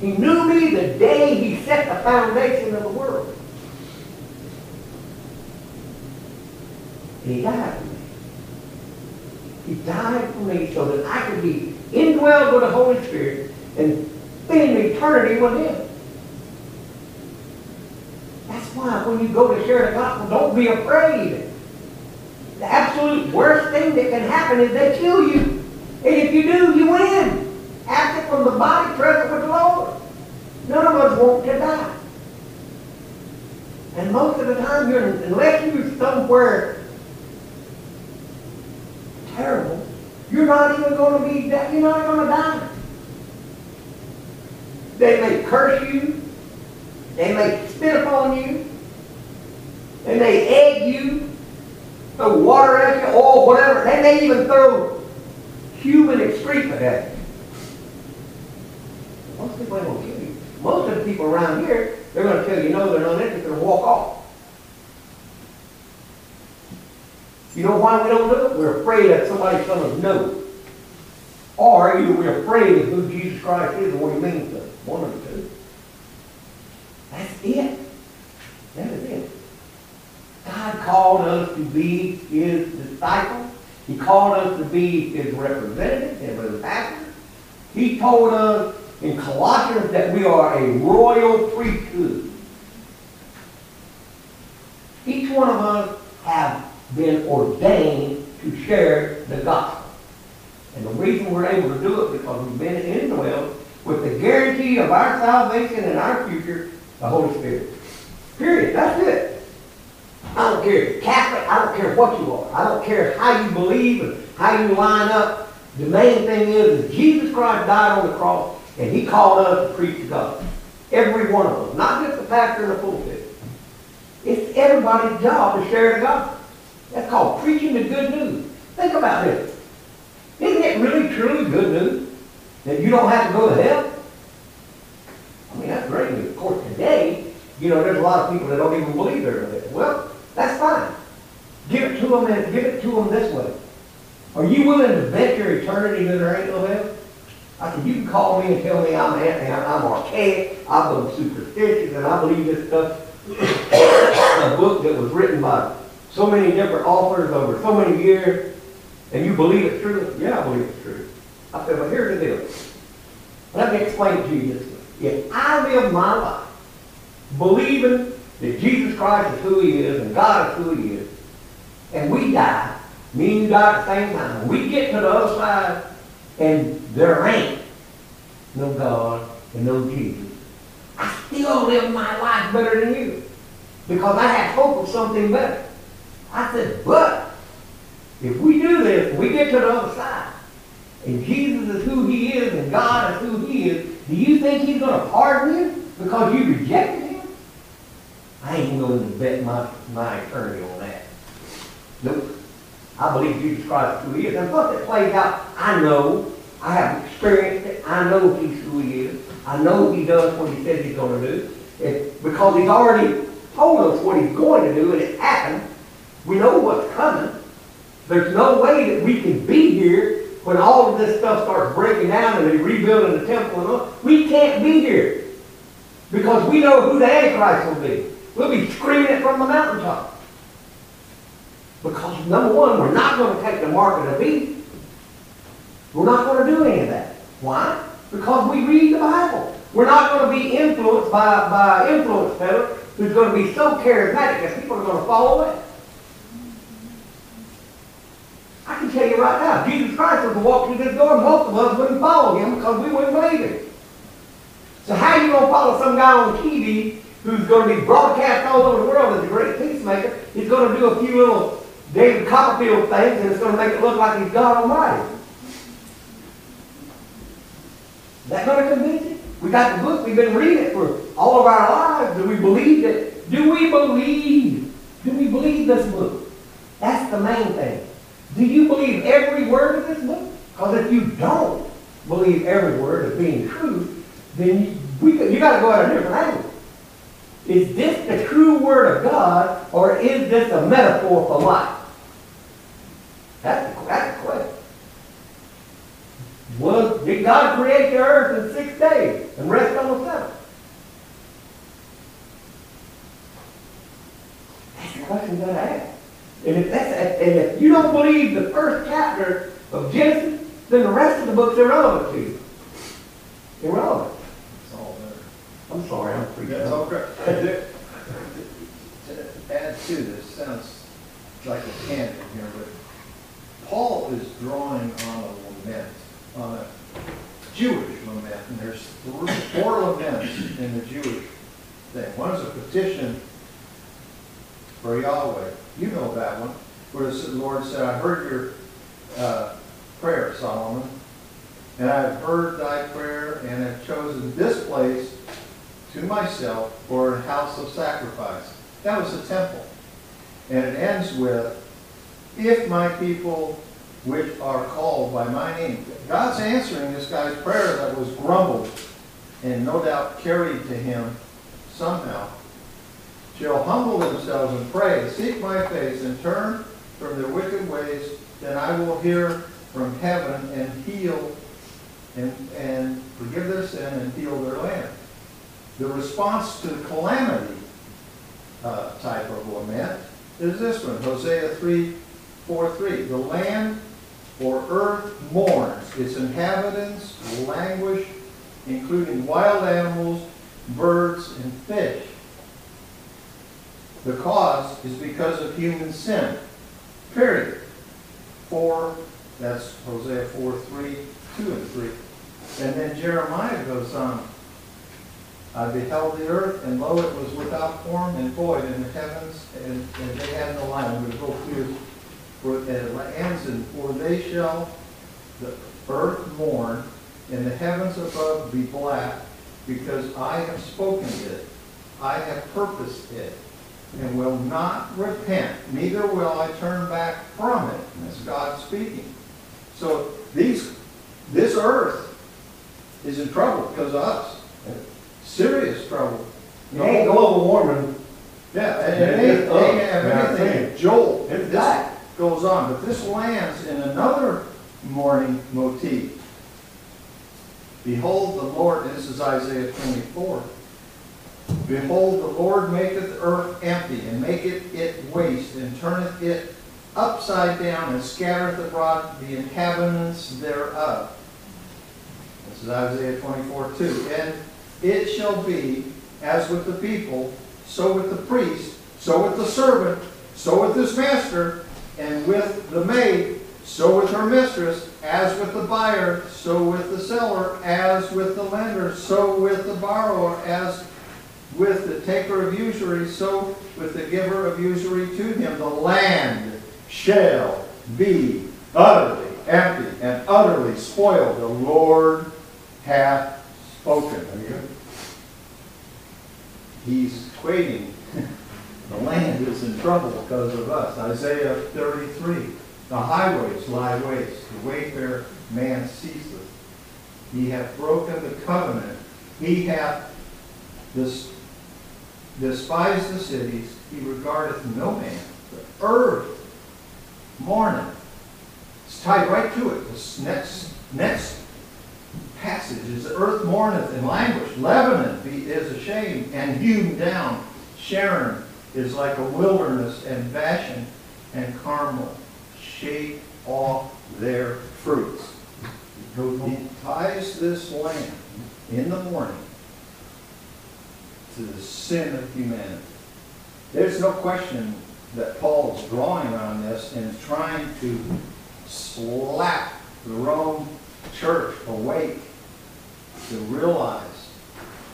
He knew me the day he set the foundation of the world. And he died. He died for me so that I could be indwelled with the Holy Spirit and spend eternity with him. That's why when you go to share the gospel, don't be afraid. The absolute worst thing that can happen is they kill you. And if you do, you win. Absent from the body, present with the Lord. None of us want to die. And most of the time, you're, unless you're somewhere terrible, you're not even going to be, dead. you're not going to die. They may curse you. They may spit upon you. They may egg you, throw water at you, oil, whatever. They may even throw human excrement at you. Most people ain't gonna kill you. Most of the people around here, they're gonna tell you no, they're not interested and walk off. You know why we don't do it? We're afraid that somebody's gonna know. Or either we're afraid of who Jesus Christ is and what he means to us. One of the two. That's it. That is it. God called us to be his disciples. He called us to be his representatives and his ambassadors. He told us in Colossians that we are a royal priesthood. Each one of us have been ordained to share the gospel. And the reason we're able to do it because we've been indwelled with the guarantee of our salvation and our future, the Holy Spirit. Period. That's it. I don't care if you're Catholic, I don't care what you are. I don't care how you believe and how you line up. The main thing is that Jesus Christ died on the cross and he called us to preach the gospel. Every one of us, not just the pastor in the pulpit. It's everybody's job to share the gospel. That's called preaching the good news. Think about it. Isn't it really truly good news? That you don't have to go to hell? I mean, that's great news. Of course, today, you know, there's a lot of people that don't even believe they're in hell. Well, that's fine. Give it to them and give it to them this way. Are you willing to bet your eternity that there ain't no hell? I said, you can call me and tell me I'm I'm archaic, I'm superstitious, and I believe this stuff. a book that was written by so many different authors over so many years, and you believe it's true? Yeah, I believe it's true. I said, well, here's the deal. Let me explain to you this way. If I live my life believing that Jesus Christ is who he is and God is who he is, and we die, me and you die at the same time, we get to the other side, and there ain't no God and no Jesus, I still live my life better than you because I have hope of something better. I said, but if we do this, we get to the other side, and Jesus is who he is and God is who he is, do you think he's going to pardon you because you rejected him? I ain't willing to bet my, my eternity on that. Nope. I believe Jesus Christ is who he is. And plus it plays out, I know, I have experienced it, I know he's who he is. I know he does what he says he's going to do. Because he's already told us what he's going to do, and it happened. We know what's coming. There's no way that we can be here when all of this stuff starts breaking down and they're rebuilding the temple and all. We can't be here. Because we know who the Antichrist will be. We'll be screaming it from the mountaintop. Because number one, we're not going to take the mark of the beast. We're not going to do any of that. Why? Because we read the Bible. We're not going to be influenced by, by influence peddler who's going to be so charismatic that people are going to follow it. I can tell you right now, Jesus Christ was to walk through this door, most of us wouldn't follow him because we wouldn't believe him. So how are you going to follow some guy on TV who's going to be broadcast all over the world as a great peacemaker? He's going to do a few little David Copperfield things and it's going to make it look like he's God Almighty. Is that going to convince you? We got the book, we've been reading it for all of our lives. Do we believe it? Do we believe? Do we believe this book? That's the main thing. Do you believe every word of this book? Because if you don't believe every word as being true, then you, we, you got to go at a different angle. Is this the true word of God, or is this a metaphor for life? That's the, that's the question. Was, did God create the earth in six days and rest on the seventh? That's the question you gotta ask. And if that's, and if you don't believe the first chapter of Genesis, then the rest of the book's irrelevant to you. Irrelevant. It's all there. I'm sorry, I'm freaking That's all correct. To add to this, sounds like a tangent here, but Paul is drawing on a lament, on a Jewish lament, and there's three, four laments in the Jewish thing. One is a petition for Yahweh. You know that one, where the Lord said, I heard your uh, prayer, Solomon, and I have heard thy prayer, and have chosen this place to myself for a house of sacrifice. That was the temple. And it ends with, if my people which are called by my name. God's answering this guy's prayer that was grumbled and no doubt carried to him somehow. Shall humble themselves and pray, seek my face, and turn from their wicked ways, then I will hear from heaven and heal and, and forgive their sin and heal their land. The response to the calamity uh, type of lament is this one, Hosea 3, 4, 3. The land or earth mourns, its inhabitants languish, including wild animals, birds, and fish. The cause is because of human sin. Period. 4, that's Hosea 4, 3, 2 and 3. And then Jeremiah goes on. I beheld the earth, and lo, it was without form and void, and the heavens, and, and they had no light. I'm going to go through for and it ends in, for they shall the earth mourn, and the heavens above be black, because I have spoken it, I have purposed it, and will not repent, neither will I turn back from it. That's God speaking. So these, this earth is in trouble because of us. Serious trouble. It ain't global warming. Yeah, and it ain't, It's up. ain't have anything. Joel, It's this goes on, but this lands in another mourning motif. Behold, the Lord, this is Isaiah 24. Behold, the Lord maketh earth empty, and maketh it waste, and turneth it upside down, and scattereth abroad the inhabitants thereof. This is Isaiah 24, 2. And it shall be as with the people, so with the priest, so with the servant, so with his master, and with the maid, so with her mistress, as with the buyer, so with the seller, as with the lender, so with the borrower, as with the taker of usury, so with the giver of usury to him. The land shall be utterly empty and utterly spoiled. The Lord hath spoken. He's quaking. The land is in trouble because of us. Isaiah 33. The highways lie waste. The wayfarer man ceaseth. He hath broken the covenant. He hath this despised the cities, he regardeth no man. The earth mourneth. It's tied right to it. This next, next passage is the earth mourneth in language. Lebanon be- is ashamed and hewn down. Sharon is like a wilderness and Bashan and Carmel shake off their fruits. He ties this land in the morning to the sin of humanity. There's no question that Paul is drawing on this and is trying to slap the Rome church awake to realize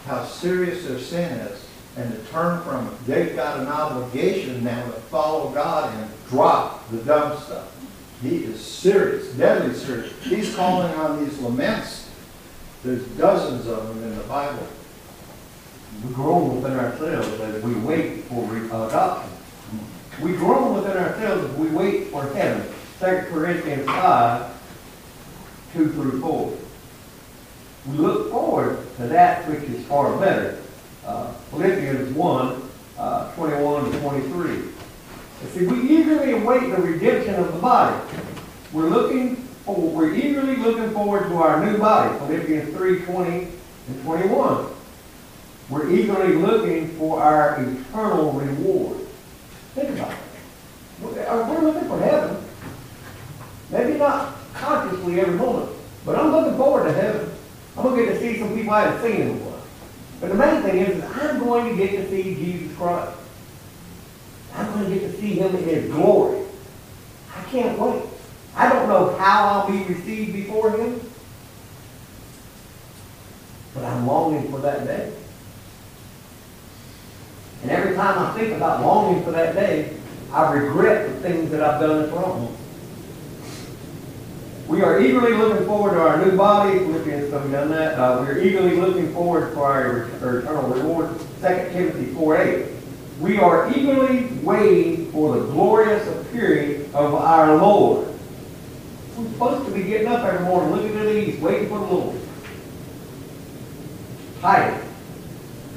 how serious their sin is and to turn from it. They've got an obligation now to follow God and drop the dumb stuff. He is serious, deadly serious. He's calling on these laments. There's dozens of them in the Bible. We grow within ourselves as we wait for re- adoption. We grow within ourselves as we wait for heaven. Second Corinthians five, two through four. We look forward to that which is far better. Uh, Philippians one, uh, twenty-one to twenty-three. You see, we eagerly await the redemption of the body. We're looking, we're eagerly looking forward to our new body. Philippians three, twenty and twenty-one. We're eagerly looking for our eternal reward. Think about it. We're looking for heaven. Maybe not consciously every moment, but I'm looking forward to heaven. I'm going to get to see some people I haven't seen in a while. But the main thing is, is I'm going to get to see Jesus Christ. I'm going to get to see him in his glory. I can't wait. I don't know how I'll be received before him, but I'm longing for that day. And every time I think about longing for that day, I regret the things that I've done that's wrong. We are eagerly looking forward to our new body. Philippians, we done that. Uh, we are eagerly looking forward for our, our eternal reward. 2 Timothy 4 8. We are eagerly waiting for the glorious appearing of our Lord. We're supposed to be getting up every morning, looking to the east, waiting for the Lord. Titus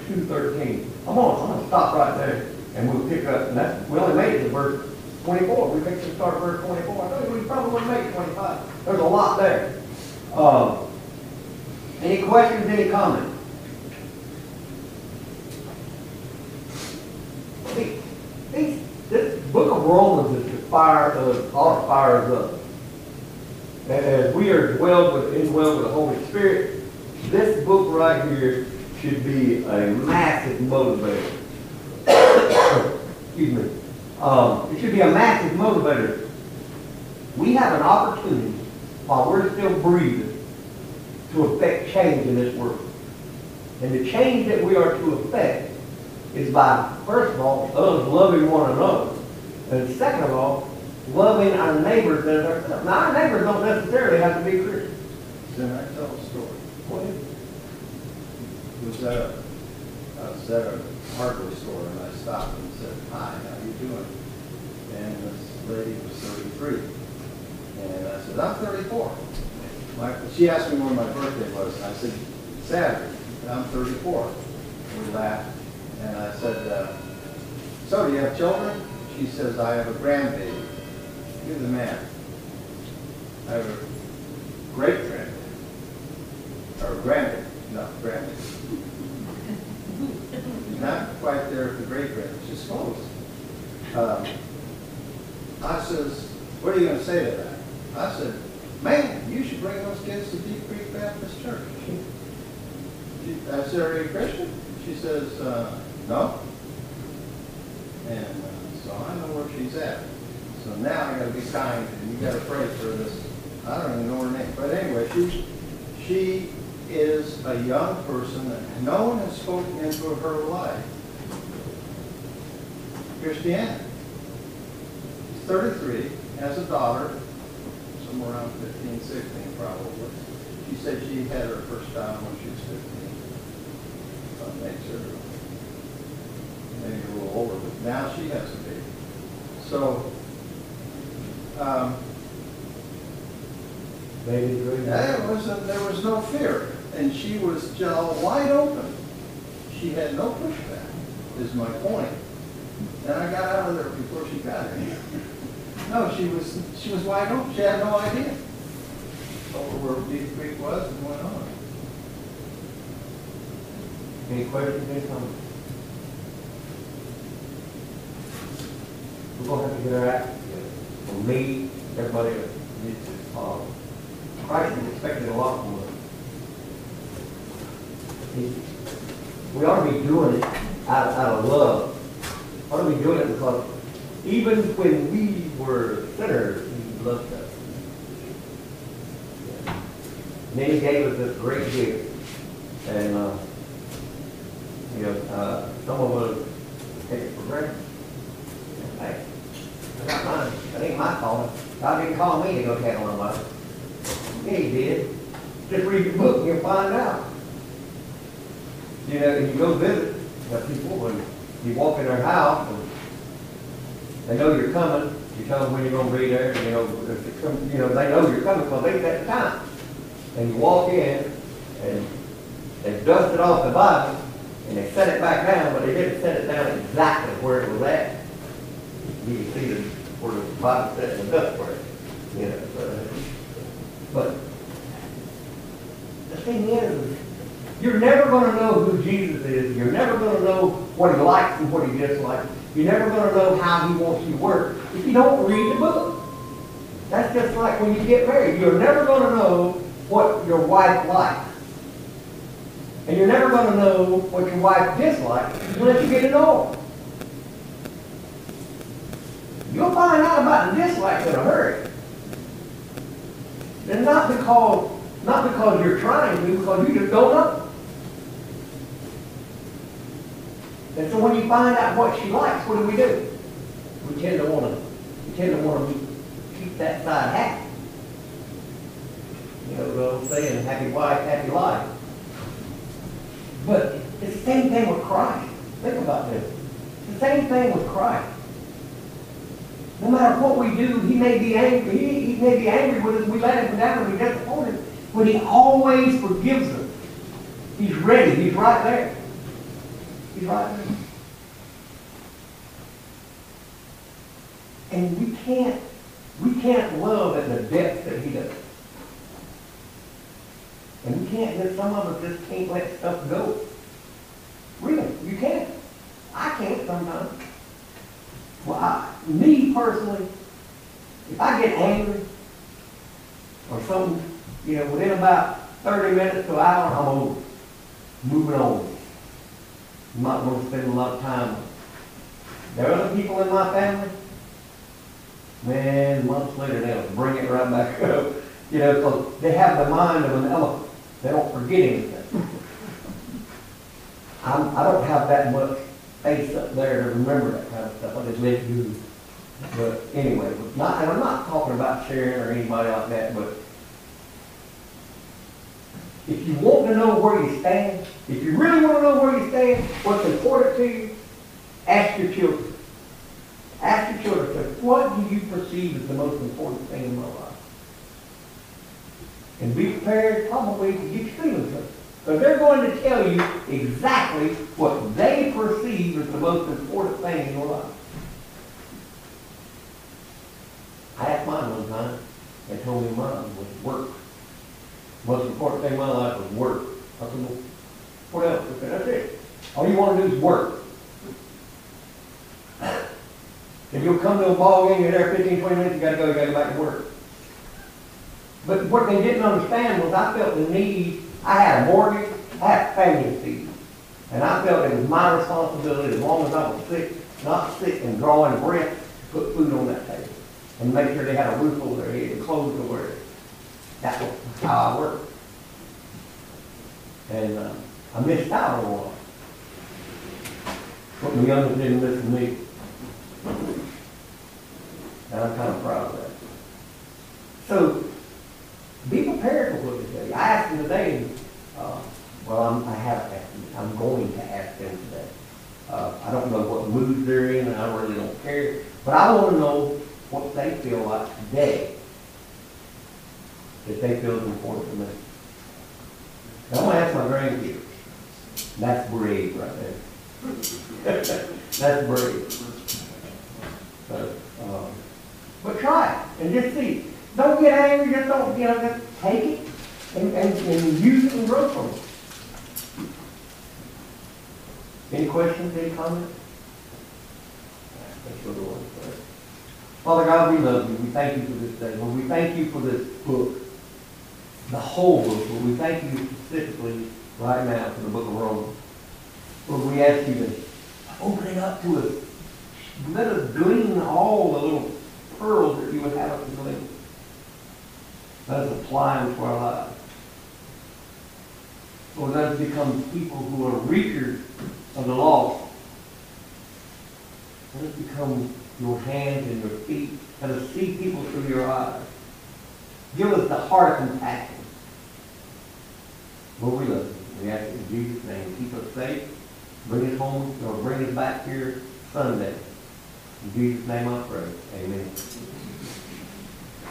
2.13. I'm gonna, I'm gonna stop right there and we'll pick up, and that's, we only made it to verse twenty-four. We fixed to start verse twenty-four. I think we probably wouldn't make twenty-five. There's a lot there. Uh, any questions, any comments? These, this book of Romans is the fire of, all fires up. As we are dwelled with, indwelled with the Holy Spirit, this book right here should be a massive motivator. Excuse me. Um, it should be a massive motivator. We have an opportunity while we're still breathing to affect change in this world. And the change that we are to affect is by, first of all, us loving one another. And second of all, loving our neighbors as ourselves. Now, our neighbors don't necessarily have to be Christians. Then I tell a story. Go ahead. Was at a, I was at a hardware store and I stopped and said, hi, how are you doing? And this lady was thirty-three. And I said, I'm thirty-four. My, she asked me when my birthday was, I said, Saturday, I'm thirty-four. We laughed, and I said, uh, so do you have children? She says, I have a grandbaby. Do the math. I have a great what are you going to say to that? I said, man, you should bring those kids to Deep Creek Baptist Church. Uh, is I said, are you a Christian? She says, uh, no. And uh, so I know where she's at. So now I got to be kind and you got to pray for this. I don't even know her name, but anyway, she she is a young person that no one has spoken into her life. Christianity. 33 as a daughter, somewhere around 15, 16 probably. She said she had her first time when she was 15. Makes her maybe a little older, but now she has a baby. So, um, baby dream. There was a, there was no fear, and she was just wide open. She had no pushback. Is my point. And I got out of there before she got here. No, she was, she was wide open, she had no idea. Over where Deep Creek was and went on. Any questions, any comments? We're gonna have to get our act together. For me, everybody needs to follow. Christ is expecting a lot from us. We ought to be doing it out, out of love. Ought to be doing it because even when we were sinners, he loved us. And then he gave us this great gift. And, uh, you know, uh, some of us take it for granted. Hey, I got mine, that ain't my calling. God didn't call me to go tell my wife. Yeah, he did. Just read your book and you'll find out. You know, and you go visit the people and you walk in their house and they know you're coming, you tell them when you're gonna be there, you know, if it come, you know, they know you're coming because they set the time. And you walk in and they dusted off the Bible and they set it back down, but they didn't set it down exactly where it was at. You can see the, where the Bible set in the dust it, you know, but, but the thing is, you're never gonna know who Jesus is, you're never gonna know what he likes and what he dislikes, you're never gonna know how he wants you to work if you don't read the book. That's just like when you get married, you're never gonna know what your wife likes. And you're never gonna know what your wife dislikes unless you get to know. You'll find out about the dislikes in a hurry. And not because, not because you're trying to, because you just don't know. And so when you find out what she likes, what do we do? We tend to wanna, we tend to wanna keep that side happy. You know, the old saying, happy wife, happy life. But it's the same thing with Christ. Think about this. It's the same thing with Christ. No matter what we do, he may be angry, he, he may be angry with us, we let him down, and we disappoint him, but he always forgives us. He's ready, he's right there. Right. And we can't, we can't love at the depth that he does. And we can't, just some of us just can't let stuff go. Really, you can't. I can't sometimes. Well, I, me personally, if I get angry or something, you know, within about thirty minutes to an hour, I'm over. Moving on. I'm not gonna spend a lot of time. There are other people in my family, man, months later, they'll bring it right back up. You know, because they have the mind of an elephant. They don't forget anything. I'm, I don't have that much face up there to remember that kind of stuff. I just let go. But anyway, but not, and I'm not talking about Sharon or anybody like that, but if you want to know where you stand, if you really want to know where you stand, what's important to you, ask your children. Ask your children, what do you perceive as the most important thing in my life? And be prepared probably to get your feelings hurt. Because they're going to tell you exactly what they perceive as the most important thing in your life. I asked mine one time, they told me mine was work. Most important thing in my life was work. I said, well, what else? Said, that's it. All you want to do is work. If you'll come to a ball game, you're there 15, 20 minutes, you gotta go, you gotta go back to work. But what they didn't understand was I felt the need, I had a mortgage, I had family to feed. And I felt it was my responsibility, as long as I was sick, not sick and drawing breath, to put food on that table. And make sure they had a roof over their head and clothes to wear. That's how I worked. And, uh, I missed out on lot. But the youngest didn't to me. And I'm kind of proud of that. So, be prepared for what they tell. I asked them today, uh, well, I'm, I have asked them, I'm going to ask them today. Uh, I don't know what mood they're in, and I really don't care, but I want to know what they feel like today that they feel is important to me. And I'm gonna ask my grandkids. That's brave right there. That's brave. Um, but try it and just see. Don't get angry, just don't, you know, just take it and, and, and use it and grow from it. Any questions, any comments? The Lord in prayer. Father God, we love you. We thank you for this day. Lord, we thank you for this book, the whole book. Lord, we thank you specifically right now for the book of Romans. Lord, we ask you to open it up to us. Let us glean all the little pearls that you would have us to glean. Let us apply them to our lives. Lord, let us become people who are reapers of the lost. Let us become your hands and your feet. Let us see people through your eyes. Give us the heart of compassion. Lord, we love you. We ask in Jesus' name. Keep us safe. Bring us home or bring us back here Sunday. In Jesus' name I pray. Amen.